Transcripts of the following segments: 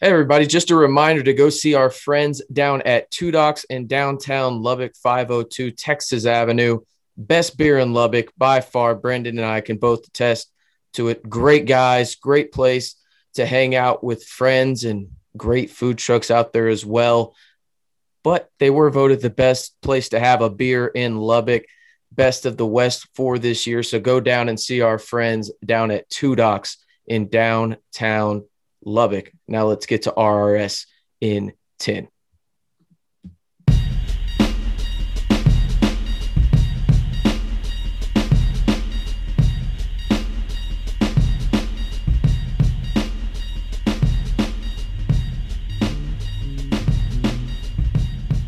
Hey, everybody, just a reminder to go see our friends down at Two Docs in downtown Lubbock, 502 Texas Avenue. Best beer in Lubbock by far. Brendan and I can both attest to it. Great guys, great place to hang out with friends, and great food trucks out there as well. But they were voted the best place to have a beer in Lubbock, best of the West for this year. So go down and see our friends down at Two Docs in downtown Lubbock. Now let's get to RRS in 10.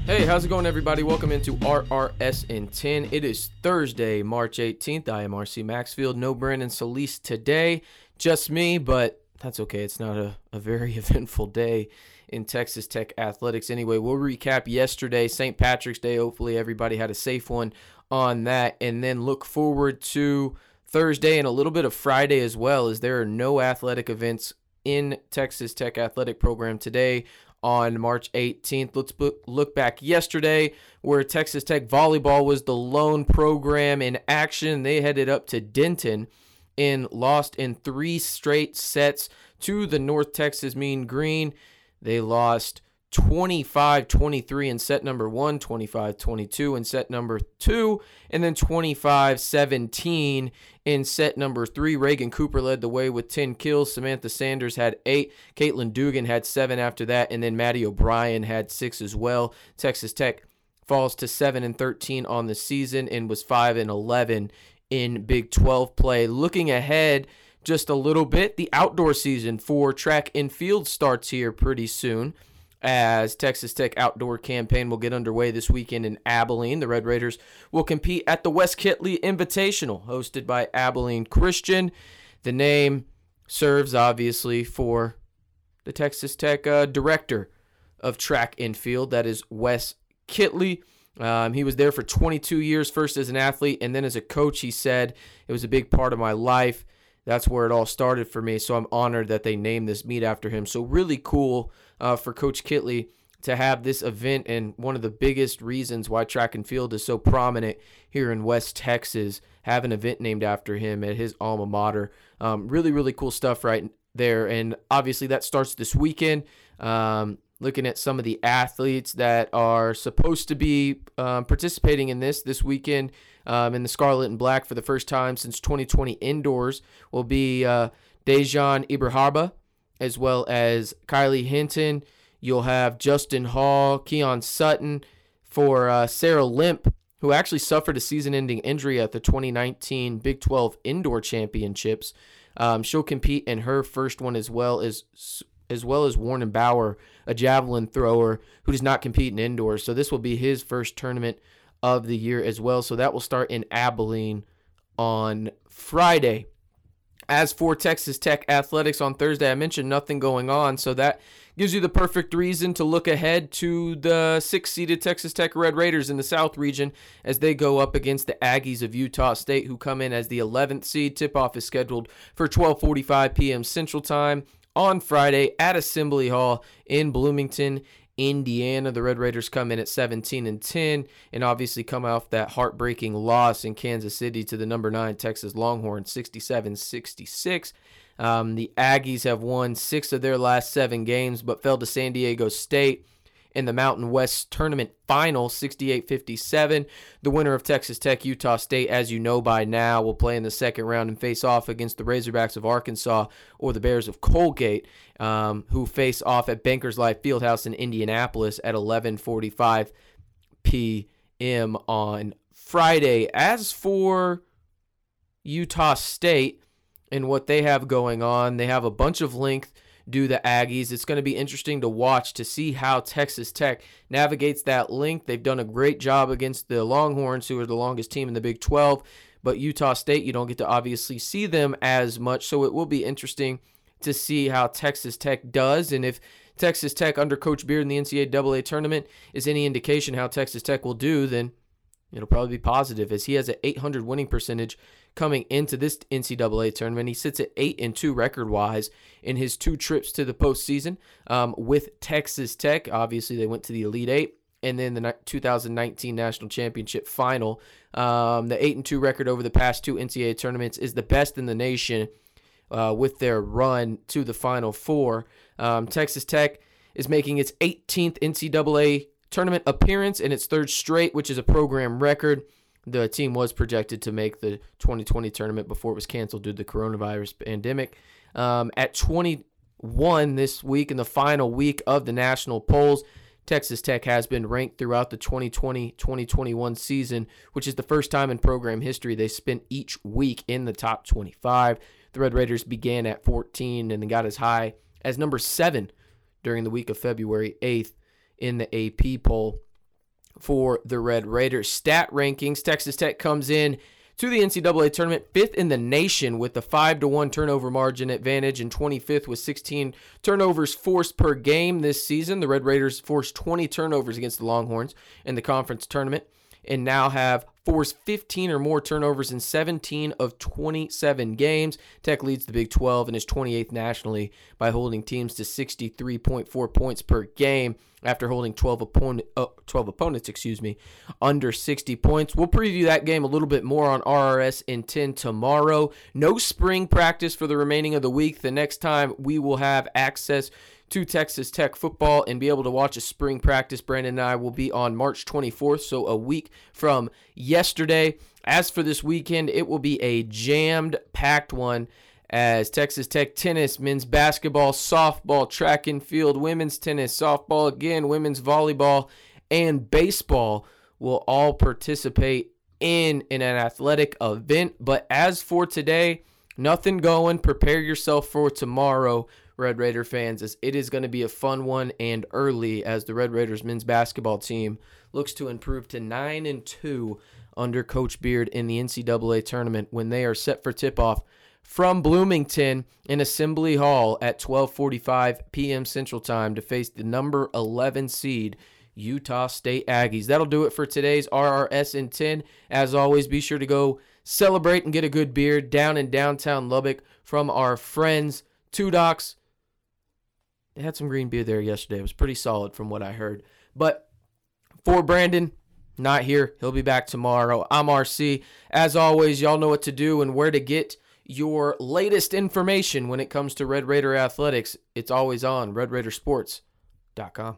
Hey, how's it going, everybody? Welcome into RRS in 10. It is Thursday, March 18th. I am RC Maxfield. No Brandon Solis today, just me, but that's okay. It's not a, a very eventful day in Texas Tech athletics. Anyway, we'll recap yesterday, St. Patrick's Day. Hopefully, everybody had a safe one on that. And then look forward to Thursday and a little bit of Friday as well, as there are no athletic events in Texas Tech athletic program today on March 18th. Let's look back yesterday where Texas Tech volleyball was the lone program in action. They headed up to Denton and lost in three straight sets to the North Texas Mean Green. They lost 25 23 in set number one, 25 22 in set number two, and then 25 17 in set number three. Reagan Cooper led the way with 10 kills. Samantha Sanders had eight. Caitlin Dugan had seven after that, and then Maddie O'Brien had six as well. Texas Tech falls to 7 and 13 on the season and was 5 and 11 in Big 12 play. Looking ahead just a little bit, the outdoor season for track and field starts here pretty soon as Texas Tech outdoor campaign will get underway this weekend in Abilene. The Red Raiders will compete at the Wes Kittley Invitational hosted by Abilene Christian. The name serves obviously for the Texas Tech uh, director of track and field, that is Wes Kittley. Um, he was there for 22 years, first as an athlete and then as a coach. He said it was a big part of my life. That's where it all started for me. So I'm honored that they named this meet after him. So really cool uh, for Coach Kittley to have this event and one of the biggest reasons why track and field is so prominent here in West Texas. Have an event named after him at his alma mater. Um, really, really cool stuff right there. And obviously that starts this weekend. Um, looking at some of the athletes that are supposed to be um, participating in this this weekend um, in the Scarlet and Black for the first time since 2020 indoors will be uh, Dejan Ibrahaba as well as Kylie Hinton. You'll have Justin Hall, Keon Sutton for uh, Sarah Limp, who actually suffered a season ending injury at the 2019 Big 12 Indoor Championships. Um, she'll compete in her first one as well as as well as Warren Bauer, a javelin thrower who does not compete in indoors. So this will be his first tournament of the year as well. So that will start in Abilene on Friday. As for Texas Tech athletics on Thursday, I mentioned nothing going on, so that gives you the perfect reason to look ahead to the six-seeded Texas Tech Red Raiders in the South region as they go up against the Aggies of Utah State, who come in as the 11th seed. Tip-off is scheduled for 12:45 p.m. Central Time on Friday at Assembly Hall in Bloomington, Indiana. The Red Raiders come in at 17 and 10 and obviously come off that heartbreaking loss in Kansas City to the number 9 Texas Longhorns 67-66. Um, the Aggies have won 6 of their last 7 games but fell to San Diego State in the Mountain West Tournament Final, 68 57. The winner of Texas Tech Utah State, as you know by now, will play in the second round and face off against the Razorbacks of Arkansas or the Bears of Colgate, um, who face off at Bankers Life Fieldhouse in Indianapolis at 11:45 p.m. on Friday. As for Utah State and what they have going on, they have a bunch of length do the Aggies. It's going to be interesting to watch to see how Texas Tech navigates that link. They've done a great job against the Longhorns, who are the longest team in the Big 12. But Utah State, you don't get to obviously see them as much. So it will be interesting to see how Texas Tech does. And if Texas Tech under Coach Beard in the NCAA tournament is any indication how Texas Tech will do, then It'll probably be positive as he has an 800 winning percentage coming into this NCAA tournament. He sits at 8 and 2 record wise in his two trips to the postseason um, with Texas Tech. Obviously, they went to the Elite Eight and then the 2019 National Championship final. Um, the 8 and 2 record over the past two NCAA tournaments is the best in the nation uh, with their run to the Final Four. Um, Texas Tech is making its 18th NCAA tournament appearance in its third straight, which is a program record. The team was projected to make the 2020 tournament before it was canceled due to the coronavirus pandemic. Um, at 21 this week in the final week of the national polls, Texas Tech has been ranked throughout the 2020 2021 season, which is the first time in program history they spent each week in the top 25. The Red Raiders began at 14 and got as high as number seven during the week of February 8th in the AP poll for the Red Raiders. Stat rankings Texas Tech comes in to the NCAA tournament, fifth in the nation with a 5 to 1 turnover margin advantage, and 25th with 16 turnovers forced per game this season. The Red Raiders forced 20 turnovers against the Longhorns in the conference tournament and now have forced 15 or more turnovers in 17 of 27 games. Tech leads the Big 12 and is 28th nationally by holding teams to 63.4 points per game after holding 12 opponent uh, 12 opponents, excuse me, under 60 points. We'll preview that game a little bit more on RRS in 10 tomorrow. No spring practice for the remaining of the week. The next time we will have access to Texas Tech football and be able to watch a spring practice. Brandon and I will be on March 24th, so a week from yesterday. As for this weekend, it will be a jammed, packed one as Texas Tech tennis, men's basketball, softball, track and field, women's tennis, softball again, women's volleyball, and baseball will all participate in, in an athletic event. But as for today, nothing going. Prepare yourself for tomorrow Red Raider fans, as it is going to be a fun one and early as the Red Raiders men's basketball team looks to improve to 9 and 2 under Coach Beard in the NCAA tournament when they are set for tip-off from Bloomington in Assembly Hall at 12:45 p.m. Central Time to face the number 11 seed Utah State Aggies. That'll do it for today's RRS in 10. As always, be sure to go celebrate and get a good beer down in downtown Lubbock from our friends Two Docs they had some green beer there yesterday. It was pretty solid from what I heard. But for Brandon, not here. He'll be back tomorrow. I'm RC. As always, y'all know what to do and where to get your latest information when it comes to Red Raider athletics. It's always on RedRaidersports.com.